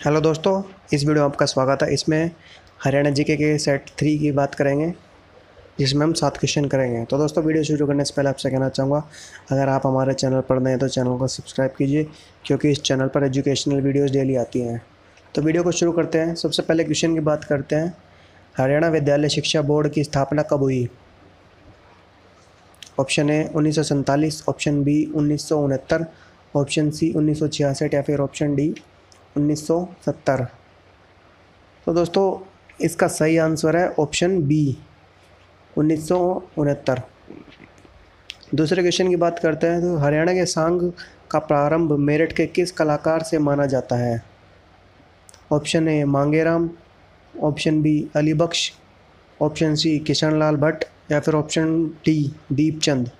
Hello दोस्तों, इस video में आपका स्वागत है। इसमें हरियाणा जीके के सेट थ्री की बात करेंगे, जिसमें हम सात क्वेश्चन करेंगे। तो दोस्तों, वीडियो शुरू करने से पहले आपसे कहना चाहूँगा, अगर आप हमारे चैनल पर नए हैं तो चैनल को सब्सक्राइब कीजिए, क्योंकि इस चैनल पर एजुकेशनल वीडियोज़ डेली आती हैं। तो वीडियो को शुरू करते हैं। सबसे पहले क्वेश्चन की बात करते हैं। हरियाणा विद्यालय शिक्षा बोर्ड की स्थापना कब हुई? ऑप्शन ए उन्नीस सौ सैंतालीस ऑप्शन बी उन्नीस सौ उनहत्तर ऑप्शन सी उन्नीस या फिर ऑप्शन डी 1970 तो दोस्तों, इसका सही आंसर है ऑप्शन बी, उन्नीस सौ उनहत्तर। दूसरे क्वेश्चन की बात करते हैं तो हरियाणा के सांग का प्रारंभ मेरठ के किस कलाकार से माना जाता है? Option A, Mangeram. Option B Ali Bakhsh option C Kishan Lal Bhatt. या फिर ऑप्शन डी, दीपचंद।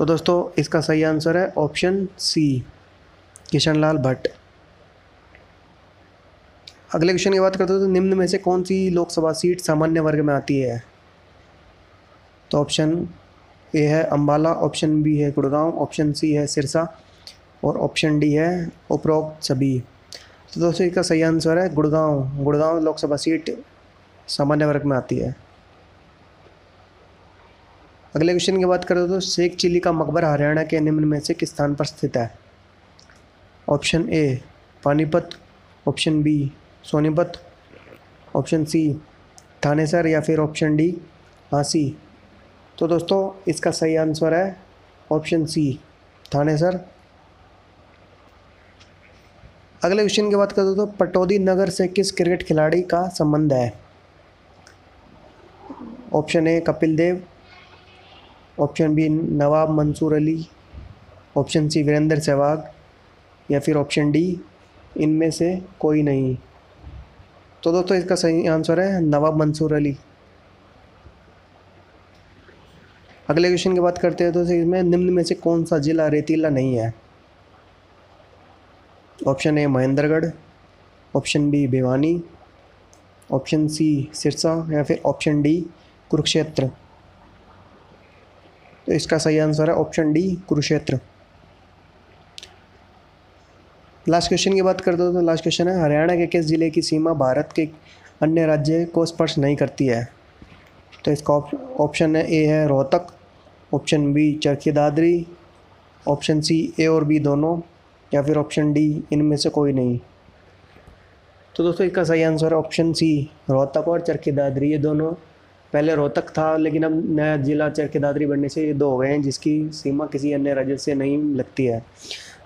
तो दोस्तों, इसका सही आंसर है ऑप्शन सी किशन लाल भट्ट। अगले क्वेश्चन की बात करते हैं तो निम्न में से कौन सी लोकसभा सीट सामान्य वर्ग में आती है? तो ऑप्शन ए है अम्बाला ऑप्शन बी है गुड़गांव, ऑप्शन सी है सिरसा और ऑप्शन डी है उपरोक्त सभी। तो दोस्तों, इसका सही आंसर है गुड़गांव। गुड़गांव लोकसभा सीट सामान्य वर्ग में आती है। अगले क्वेश्चन की बात करें तो शेख चिली का मकबरा हरियाणा के निम्न में से किस स्थान पर स्थित है? Option A Panipat. Option B Sonipat. Option C Thanesar या फिर ऑप्शन डी हाँसी तो दोस्तों, इसका सही आंसर है ऑप्शन सी थानेसर. अगले क्वेश्चन की बात करते तो पटौदी नगर से किस क्रिकेट खिलाड़ी का संबंध है? Option A Kapil Dev. Option B Nawab Mansoor Ali, option C Virender Sehwag, या फिर ऑप्शन डी इनमें से कोई नहीं। तो दोस्तों, इसका सही आंसर है नवाब मंसूर अली। अगले क्वेश्चन की बात करते हैं तो इसमें निम्न में से कौन सा जिला रेतीला नहीं है? Option A Mahendragarh, option B Bhiwani, option C Sirsa, या फिर ऑप्शन डी कुरुक्षेत्र। तो इसका सही आंसर है option D, Kurukshetra. Last question की बात करते हो तो लास्ट क्वेश्चन है, हरियाणा के किस ज़िले की सीमा भारत के अन्य राज्य को स्पर्श नहीं करती है? तो इसका ऑप्शन है ए है Rohtak, option B Charkhi Dadri, option C A और बी दोनों, या फिर ऑप्शन डी इनमें से कोई नहीं। तो दोस्तों इसका सही आंसर है ऑप्शन सी, रोहतक और चरखी दादरी, ये दोनों। पहले रोहतक था, लेकिन अब नया जिला चरखी दादरी बनने से ये दो हो गए हैं, जिसकी सीमा किसी अन्य राज्य से नहीं लगती है।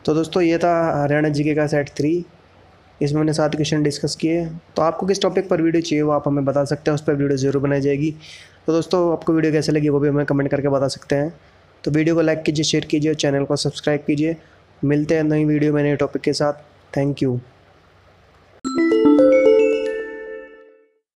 तो दोस्तों, ये था हरियाणा जी का सेट थ्री। इसमें मैंने सात क्वेश्चन डिस्कस किए। तो आपको किस टॉपिक पर वीडियो चाहिए वो आप हमें बता सकते हैं, उस पर वीडियो ज़रूर बनाई जाएगी। तो दोस्तों, आपको वीडियो कैसे लगी वो भी हमें कमेंट करके बता सकते हैं। तो वीडियो को लाइक कीजिए, शेयर कीजिए चैनल को सब्सक्राइब कीजिए। मिलते हैं नई वीडियो में नए टॉपिक के साथ। Thank you.